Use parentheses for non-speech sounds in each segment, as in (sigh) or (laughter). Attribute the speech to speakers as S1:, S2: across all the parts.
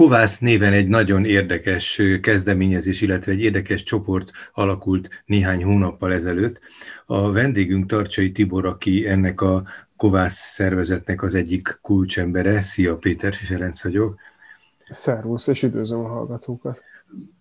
S1: Kovász néven egy nagyon érdekes kezdeményezés, illetve egy érdekes csoport alakult néhány hónappal ezelőtt. A vendégünk Tarcsai Tibor, aki ennek a Kovász szervezetnek az egyik kulcsembere. Szia Péter, Ferenc vagyok.
S2: Szervusz, és üdvözlöm a hallgatókat.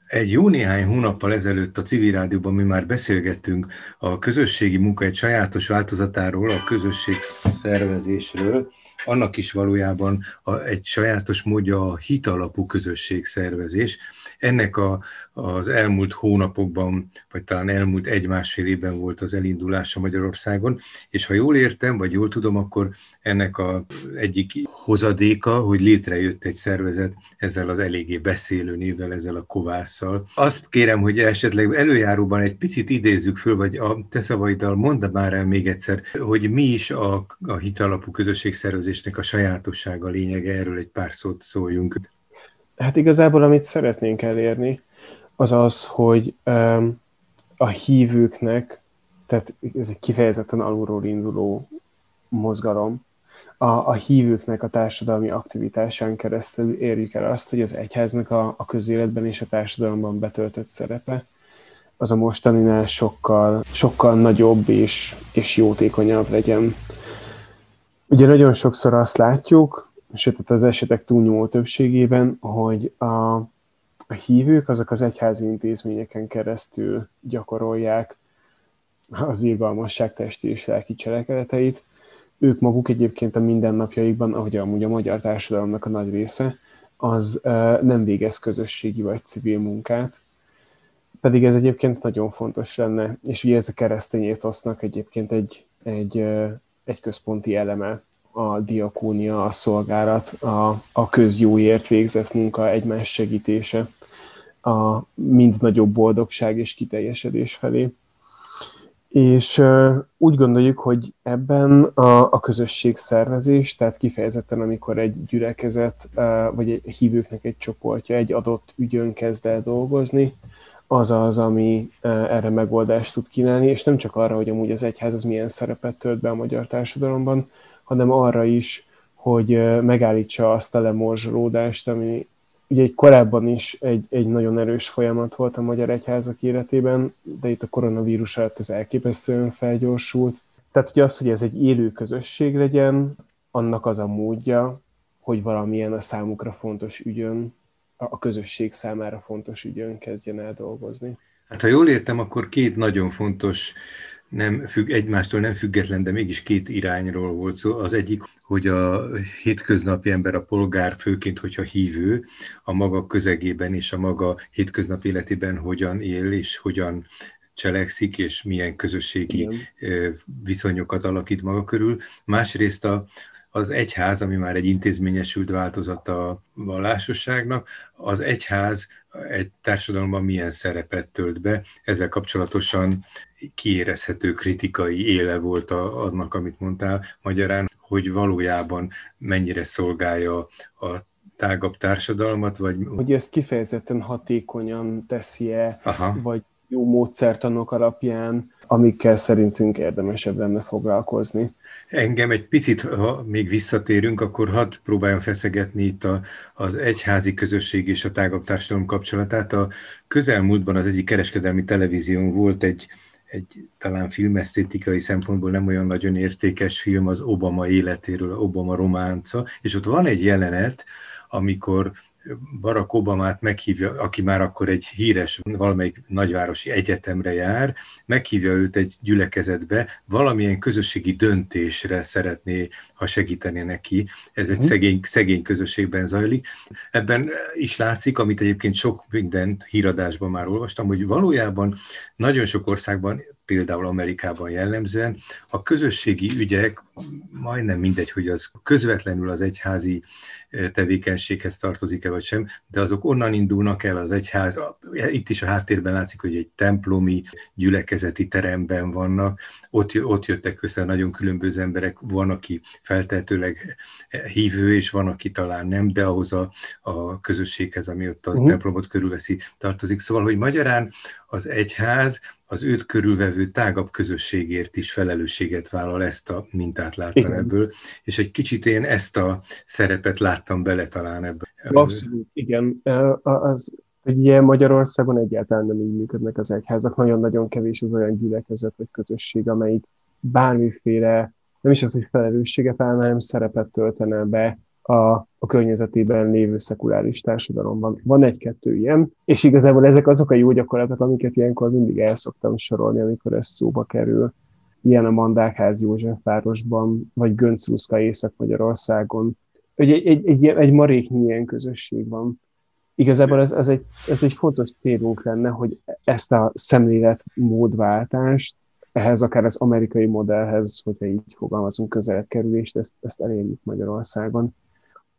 S1: Egy jó néhány hónappal ezelőtt a civil rádióban mi már beszélgettünk a közösségi munka egy sajátos változatáról, a közösség szervezésről, annak is valójában a, egy sajátos módja a hitalapú közösségszervezés. Ennek a, az elmúlt hónapokban, vagy talán elmúlt egy-másfél évben volt az elindulása Magyarországon, és ha jól értem, vagy jól tudom, akkor ennek a egyik hozadéka, hogy létrejött egy szervezet ezzel az eléggé beszélő névvel, ezzel a kovásszal. Azt kérem, hogy esetleg előjáróban egy picit idézzük föl, vagy a te szavaiddal mondd már el még egyszer, hogy mi is a, a hitalapú közösségszervezésnek a sajátossága, lényege, erről egy pár szót szóljunk.
S2: Hát igazából, amit szeretnénk elérni, az az, hogy um, a hívőknek, tehát ez egy kifejezetten alulról induló mozgalom, a, a hívőknek a társadalmi aktivitásán keresztül érjük el azt, hogy az egyháznak a, a közéletben és a társadalomban betöltött szerepe az a mostaninál sokkal, sokkal nagyobb és, és jótékonyabb legyen. Ugye nagyon sokszor azt látjuk, sőt az esetek túlnyomó többségében, hogy a, a hívők azok az egyházi intézményeken keresztül gyakorolják az irgalmasság testi és lelki cselekedeteit, ők maguk egyébként a mindennapjaikban, ahogy amúgy a magyar társadalomnak a nagy része, az nem végez közösségi vagy civil munkát, pedig ez egyébként nagyon fontos lenne, és ugye ez a keresztény étosznak egyébként egy, egy, egy központi eleme a diakónia, a szolgálat, a, a közjóért végzett munka, egymás segítése, a mind nagyobb boldogság és kiteljesedés felé. És úgy gondoljuk, hogy ebben a, a közösség szervezés, tehát kifejezetten amikor egy gyülekezet, vagy egy hívőknek egy csoportja egy adott ügyön kezd el dolgozni, az az, ami erre megoldást tud kínálni, és nem csak arra, hogy amúgy az egyház az milyen szerepet tölt be a magyar társadalomban, hanem arra is, hogy megállítsa azt a lemorzsolódást, ami ugye egy korábban is egy, egy nagyon erős folyamat volt a magyar egyházak életében, de itt a koronavírus alatt ez elképesztően felgyorsult. Tehát ugye az, hogy ez egy élő közösség legyen, annak az a módja, hogy valamilyen a számukra fontos ügyön, a közösség számára fontos ügyön kezdjen el dolgozni.
S1: Hát ha jól értem, akkor két nagyon fontos nem függ, egymástól nem független, de mégis két irányról volt szó. Az egyik, hogy a hétköznapi ember, a polgár főként, hogyha hívő, a maga közegében és a maga hétköznapi életében hogyan él és hogyan cselekszik, és milyen közösségi Igen. viszonyokat alakít maga körül. Másrészt a, az egyház, ami már egy intézményesült változata a vallásosságnak, az egyház egy társadalomban milyen szerepet tölt be. Ezzel kapcsolatosan kiérezhető kritikai éle volt a, annak, amit mondtál magyarán, hogy valójában mennyire szolgálja a tágabb társadalmat, vagy...
S2: Hogy ezt kifejezetten hatékonyan teszi-e, Aha. vagy jó módszertanok alapján, amikkel szerintünk érdemesebb lenne foglalkozni.
S1: Engem egy picit, ha még visszatérünk, akkor hadd próbáljam feszegetni itt a, az egyházi közösség és a tágabb társadalom kapcsolatát. A közelmúltban az egyik kereskedelmi televízión volt egy, egy talán filmesztétikai szempontból nem olyan nagyon értékes film az Obama életéről, Obama románca, és ott van egy jelenet, amikor Barack Obamát meghívja, aki már akkor egy híres valamelyik nagyvárosi egyetemre jár, meghívja őt egy gyülekezetbe, valamilyen közösségi döntésre szeretné, ha segíteni neki. Ez egy mhm. szegény, szegény közösségben zajlik. Ebben is látszik, amit egyébként sok minden híradásban már olvastam, hogy valójában nagyon sok országban például Amerikában jellemzően, a közösségi ügyek majdnem mindegy, hogy az közvetlenül az egyházi eh, tevékenységhez tartozik-e vagy sem, de azok onnan indulnak el az egyház, itt is a háttérben látszik, hogy egy templomi gyülekezeti teremben vannak, ott, ott jöttek össze nagyon különböző emberek, van, aki feltehetőleg hívő, és van, aki talán nem, de ahhoz a, a közösséghez, ami ott a uh-huh. templomot körülveszi, tartozik. Szóval, hogy magyarán az egyház az őt körülvevő tágabb közösségért is felelősséget vállal, ezt a mintát láttam Igen. ebből, és egy kicsit én ezt a szerepet láttam bele talán ebbe.
S2: Abszolút, igen. Az, ugye Magyarországon egyáltalán nem így működnek az egyházak. Nagyon-nagyon kevés az olyan gyülekezet vagy közösség, amelyik bármiféle, nem is az, hogy felelősséget állna, hanem szerepet töltene be a, a környezetében lévő szekuláris társadalomban. Van egy-kettő ilyen, és igazából ezek azok a jó gyakorlatok, amiket ilyenkor mindig el szoktam sorolni, amikor ez szóba kerül. Ilyen a Mandákház Józsefvárosban, vagy Göncruszka Észak-Magyarországon. Egy, egy, egy, egy, maréknyi ilyen közösség van. Igazából ez, ez, egy, ez egy fontos célunk lenne, hogy ezt a szemléletmódváltást ehhez akár az amerikai modellhez, hogyha így fogalmazunk, közelebb kerülést, ezt, ezt elérjük Magyarországon.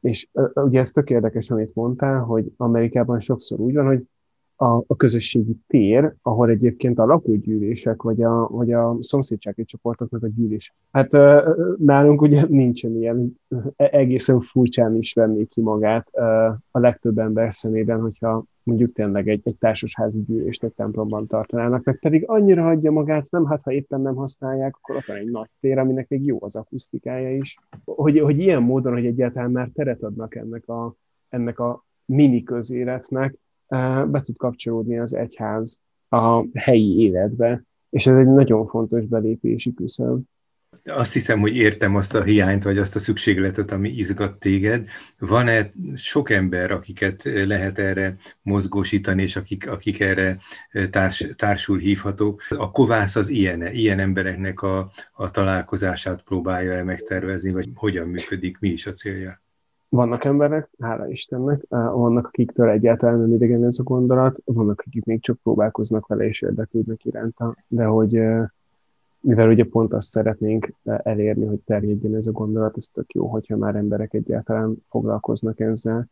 S2: És ugye ez tök érdekes, amit mondtál, hogy Amerikában sokszor úgy van, hogy a, a közösségi tér, ahol egyébként a lakógyűlések, vagy a, vagy a szomszédsági csoportoknak a gyűlés. Hát nálunk ugye nincsen ilyen, egészen furcsán is venné ki magát a legtöbb ember szemében, hogyha mondjuk tényleg egy, egy társasházi gyűlést egy templomban tartanának, meg pedig annyira hagyja magát, nem, hát ha éppen nem használják, akkor ott van egy nagy tér, aminek még jó az akusztikája is. Hogy, hogy ilyen módon, hogy egyáltalán már teret adnak ennek a, ennek a mini közéletnek, be tud kapcsolódni az egyház a helyi életbe, és ez egy nagyon fontos belépési küszöb.
S1: Azt hiszem, hogy értem azt a hiányt, vagy azt a szükségletet, ami izgat téged. Van-e sok ember, akiket lehet erre mozgósítani, és akik, akik erre társ, társul hívhatók? A kovász az ilyen -e? Ilyen embereknek a, a találkozását próbálja-e megtervezni, vagy hogyan működik, mi is a célja?
S2: vannak emberek, hála Istennek, vannak, akiktől egyáltalán nem idegen ez a gondolat, vannak, akik még csak próbálkoznak vele és érdeklődnek iránta, de hogy mivel ugye pont azt szeretnénk elérni, hogy terjedjen ez a gondolat, ez tök jó, hogyha már emberek egyáltalán foglalkoznak ezzel.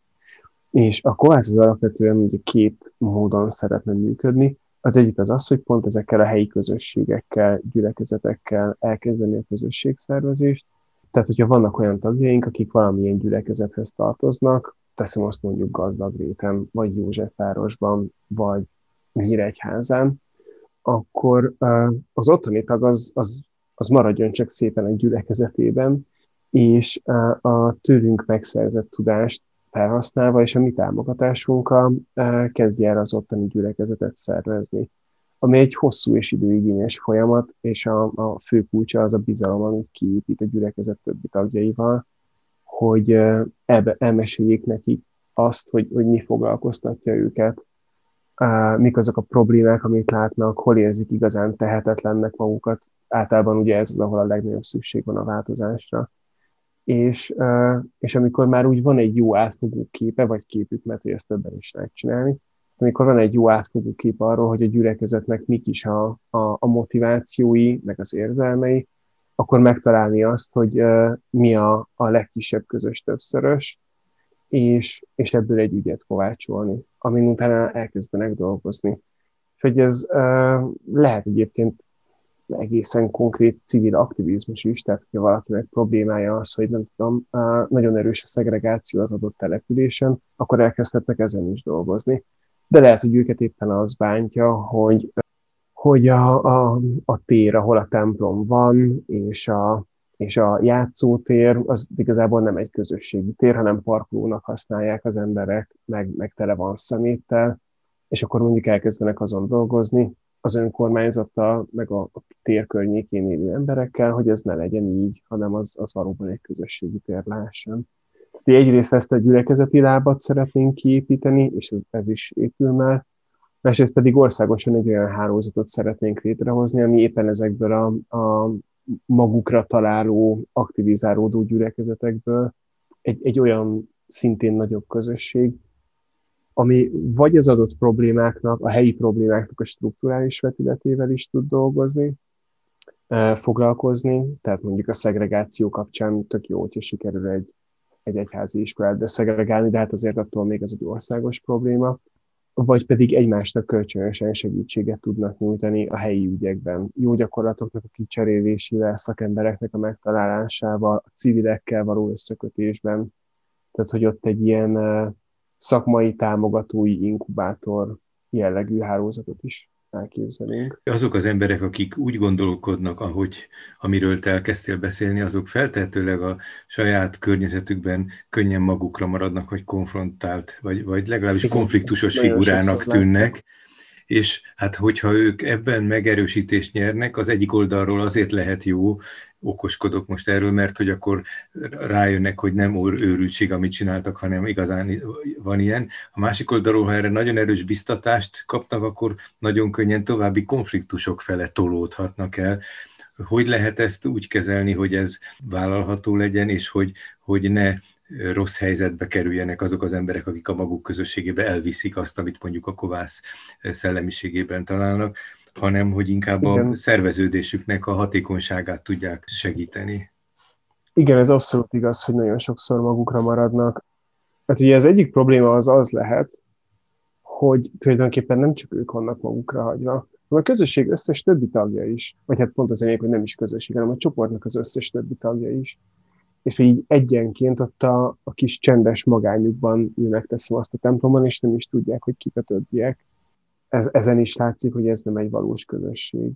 S2: És a kovász az alapvetően ugye két módon szeretne működni. Az egyik az az, hogy pont ezekkel a helyi közösségekkel, gyülekezetekkel elkezdeni a közösségszervezést, tehát, hogyha vannak olyan tagjaink, akik valamilyen gyülekezethez tartoznak, teszem azt mondjuk Gazdagréten, vagy Józsefvárosban, vagy Nyíregyházán, akkor az ottani tag az, az, az maradjon csak szépen egy gyülekezetében, és a tőlünk megszerzett tudást felhasználva, és a mi támogatásunkkal kezdje el az ottani gyülekezetet szervezni ami egy hosszú és időigényes folyamat, és a, a fő kulcsa az a bizalom, amit kiépít a gyülekezet többi tagjaival, hogy ebbe, elmeséljék nekik azt, hogy, hogy mi foglalkoztatja őket, mik azok a problémák, amit látnak, hol érzik igazán tehetetlennek magukat. Általában ugye ez az, ahol a legnagyobb szükség van a változásra. És, és amikor már úgy van egy jó átfogó képe, vagy képük, mert ezt többen is lehet csinálni, amikor van egy jó átfogó kép arról, hogy a gyülekezetnek mik is a, a, a motivációi, meg az érzelmei, akkor megtalálni azt, hogy mi a, a legkisebb közös többszörös, és, és ebből egy ügyet kovácsolni, amin utána elkezdenek dolgozni. És hogy ez lehet egyébként egészen konkrét civil aktivizmus is, tehát hogyha valakinek problémája az, hogy nem tudom, nagyon erős a szegregáció az adott településen, akkor elkezdhetnek ezen is dolgozni de lehet, hogy őket éppen az bántja, hogy, hogy a, a, a tér, ahol a templom van, és a, és a játszótér, az igazából nem egy közösségi tér, hanem parkolónak használják az emberek, meg, meg tele van szeméttel, és akkor mondjuk elkezdenek azon dolgozni, az önkormányzattal, meg a, a tér környékén élő emberekkel, hogy ez ne legyen így, hanem az, az valóban egy közösségi tér lehessen. Tehát egyrészt ezt a gyülekezeti lábat szeretnénk kiépíteni, és ez, ez is épül már, másrészt pedig országosan egy olyan hálózatot szeretnénk létrehozni, ami éppen ezekből a, a magukra találó, aktivizálódó gyülekezetekből egy, egy olyan szintén nagyobb közösség, ami vagy az adott problémáknak, a helyi problémáknak a strukturális vetületével is tud dolgozni, eh, foglalkozni, tehát mondjuk a szegregáció kapcsán tök jó, hogyha sikerül egy egy egyházi iskolát beszegregálni, de hát azért attól még ez egy országos probléma, vagy pedig egymásnak kölcsönösen segítséget tudnak nyújtani a helyi ügyekben. Jó gyakorlatoknak a kicserélésével, szakembereknek a megtalálásával, a civilekkel való összekötésben. Tehát, hogy ott egy ilyen szakmai támogatói inkubátor jellegű hálózatot is elképzelünk.
S1: Azok az emberek, akik úgy gondolkodnak, ahogy amiről te elkezdtél beszélni, azok feltehetőleg a saját környezetükben könnyen magukra maradnak, vagy konfrontált, vagy, vagy legalábbis Igen, konfliktusos figurának tűnnek. És hát, hogyha ők ebben megerősítést nyernek, az egyik oldalról azért lehet jó, okoskodok most erről, mert hogy akkor rájönnek, hogy nem őrültség, amit csináltak, hanem igazán van ilyen. A másik oldalról, ha erre nagyon erős biztatást kapnak, akkor nagyon könnyen további konfliktusok fele tolódhatnak el. Hogy lehet ezt úgy kezelni, hogy ez vállalható legyen, és hogy, hogy ne rossz helyzetbe kerüljenek azok az emberek, akik a maguk közösségébe elviszik azt, amit mondjuk a kovász szellemiségében találnak hanem hogy inkább Igen. a szerveződésüknek a hatékonyságát tudják segíteni.
S2: Igen, ez abszolút igaz, hogy nagyon sokszor magukra maradnak. Hát ugye az egyik probléma az az lehet, hogy tulajdonképpen nem csak ők vannak magukra hagyva, hanem a közösség összes többi tagja is, vagy hát pont az enyém, hogy nem is közösség, hanem a csoportnak az összes többi tagja is. És így egyenként ott a, a kis csendes magányukban ülnek, teszem azt a templomon, és nem is tudják, hogy kik a többiek ez, ezen is látszik, hogy ez nem egy valós közösség.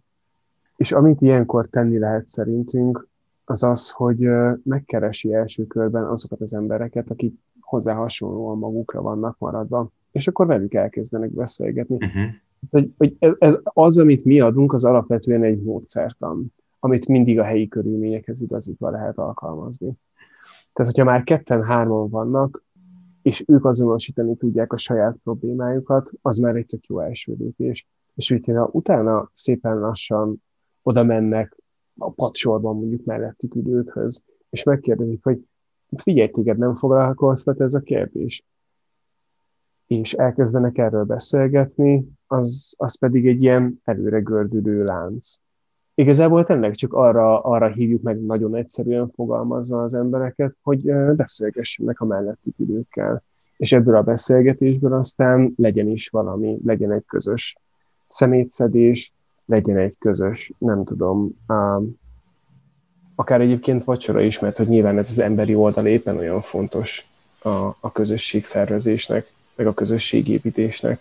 S2: És amit ilyenkor tenni lehet szerintünk, az az, hogy megkeresi első körben azokat az embereket, akik hozzá hasonlóan magukra vannak maradva, és akkor velük elkezdenek beszélgetni. Uh-huh. Hogy, hogy ez, az, amit mi adunk, az alapvetően egy módszertan, amit mindig a helyi körülményekhez igazítva lehet alkalmazni. Tehát, hogyha már ketten-hárman vannak, és ők azonosítani tudják a saját problémájukat, az már egy tök jó első lépés. És hogyha utána szépen lassan oda mennek a padsorban mondjuk mellettük időkhöz, és megkérdezik, hogy figyelj, téged nem foglalkoztat ez a kérdés, és elkezdenek erről beszélgetni, az, az pedig egy ilyen előre gördülő lánc. Igazából tényleg csak arra, arra hívjuk meg nagyon egyszerűen fogalmazva az embereket, hogy beszélgessenek a mellettük időkkel. És ebből a beszélgetésből aztán legyen is valami, legyen egy közös szemétszedés, legyen egy közös, nem tudom, um, akár egyébként vacsora is, mert hogy nyilván ez az emberi oldal éppen olyan fontos a, a közösség szervezésnek, meg a közösségépítésnek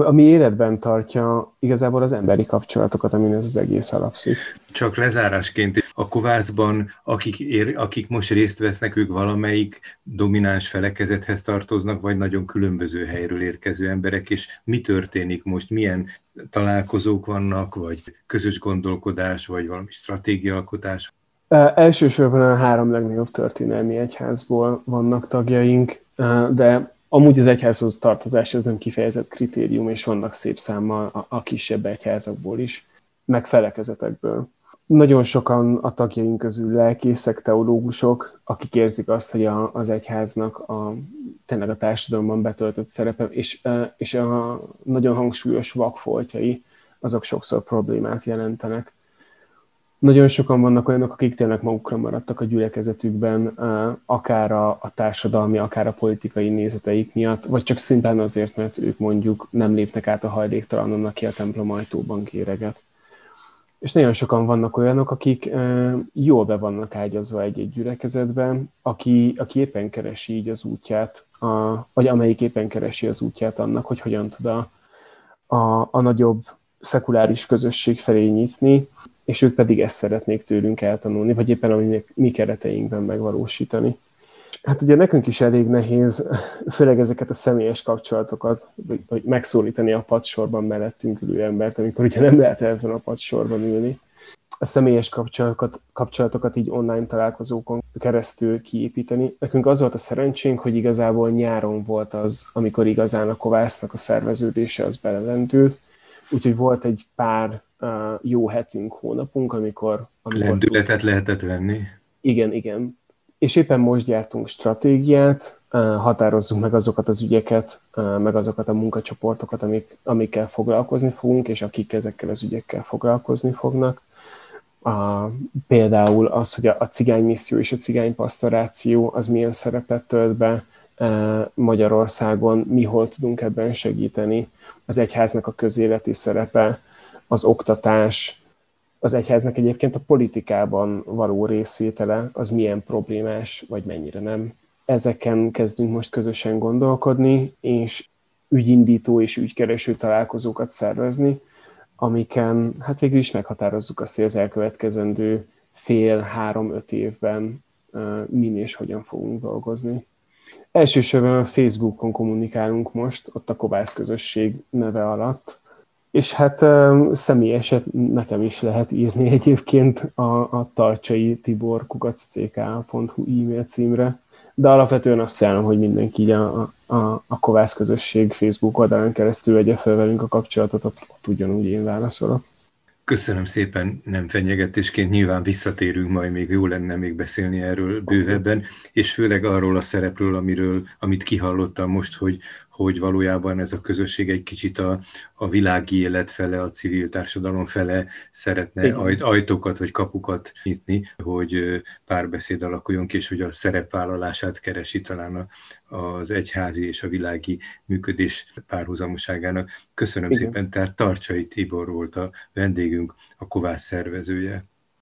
S2: ami, életben tartja igazából az emberi kapcsolatokat, amin ez az egész alapszik.
S1: Csak lezárásként, a kovászban, akik, ér, akik most részt vesznek, ők valamelyik domináns felekezethez tartoznak, vagy nagyon különböző helyről érkező emberek, és mi történik most, milyen találkozók vannak, vagy közös gondolkodás, vagy valami stratégiaalkotás?
S2: Elsősorban a három legnagyobb történelmi egyházból vannak tagjaink, de Amúgy az egyházhoz tartozás ez nem kifejezett kritérium, és vannak szép számmal a, a kisebb egyházakból is, meg felekezetekből. Nagyon sokan a tagjaink közül lelkészek, teológusok, akik érzik azt, hogy a, az egyháznak a, tényleg a társadalomban betöltött szerepe, és, és a nagyon hangsúlyos vakfoltjai, azok sokszor problémát jelentenek nagyon sokan vannak olyanok, akik tényleg magukra maradtak a gyülekezetükben, akár a, a társadalmi, akár a politikai nézeteik miatt, vagy csak szintén azért, mert ők mondjuk nem lépnek át a hajléktalanon, aki a templom ajtóban kéreget. És nagyon sokan vannak olyanok, akik jól be vannak ágyazva egy-egy gyülekezetben, aki, aki éppen keresi így az útját, a, vagy amelyik éppen keresi az útját annak, hogy hogyan tud a, a, a nagyobb szekuláris közösség felé nyitni, és ők pedig ezt szeretnék tőlünk eltanulni, vagy éppen a mi kereteinkben megvalósítani. Hát ugye nekünk is elég nehéz, főleg ezeket a személyes kapcsolatokat, hogy megszólítani a padsorban mellettünk ülő embert, amikor ugye nem lehet ebben a padsorban ülni. A személyes kapcsolatokat, kapcsolatokat így online találkozókon keresztül kiépíteni. Nekünk az volt a szerencsénk, hogy igazából nyáron volt az, amikor igazán a kovásznak a szerveződése az belelendült, úgyhogy volt egy pár jó hetünk, hónapunk, amikor... amikor
S1: Lendületet lehetett venni.
S2: Igen, igen. És éppen most gyártunk stratégiát, határozzunk meg azokat az ügyeket, meg azokat a munkacsoportokat, amik, amikkel foglalkozni fogunk, és akik ezekkel az ügyekkel foglalkozni fognak. A, például az, hogy a, a cigány misszió és a cigány pastoráció az milyen szerepet tölt be Magyarországon, mi hol tudunk ebben segíteni, az egyháznak a közéleti szerepe, az oktatás, az egyháznak egyébként a politikában való részvétele, az milyen problémás, vagy mennyire nem. Ezeken kezdünk most közösen gondolkodni, és ügyindító és ügykereső találkozókat szervezni, amiken hát végül is meghatározzuk azt, hogy az elkövetkezendő fél, három, öt évben min és hogyan fogunk dolgozni. Elsősorban a Facebookon kommunikálunk most, ott a Kovász közösség neve alatt, és hát személyeset nekem is lehet írni (laughs) egyébként a, a tartsai Tibor kukacck.hu e-mail címre, de alapvetően azt szállom, hogy mindenki így a, a, a Kovász közösség Facebook oldalán keresztül vegye fel velünk a kapcsolatot, ott, ott ugyanúgy én válaszolok.
S1: Köszönöm szépen, nem fenyegetésként, nyilván visszatérünk, majd még jó lenne még beszélni erről bővebben, és főleg arról a szerepről, amiről, amit kihallottam most, hogy, hogy valójában ez a közösség egy kicsit a, a világi élet fele, a civil társadalom fele szeretne aj, ajtókat vagy kapukat nyitni, hogy párbeszéd alakuljon ki, és hogy a szerepvállalását keresi talán az egyházi és a világi működés párhuzamoságának. Köszönöm Igen. szépen, tehát Tarcsai Tibor volt a vendégünk, a Kovász szervezője.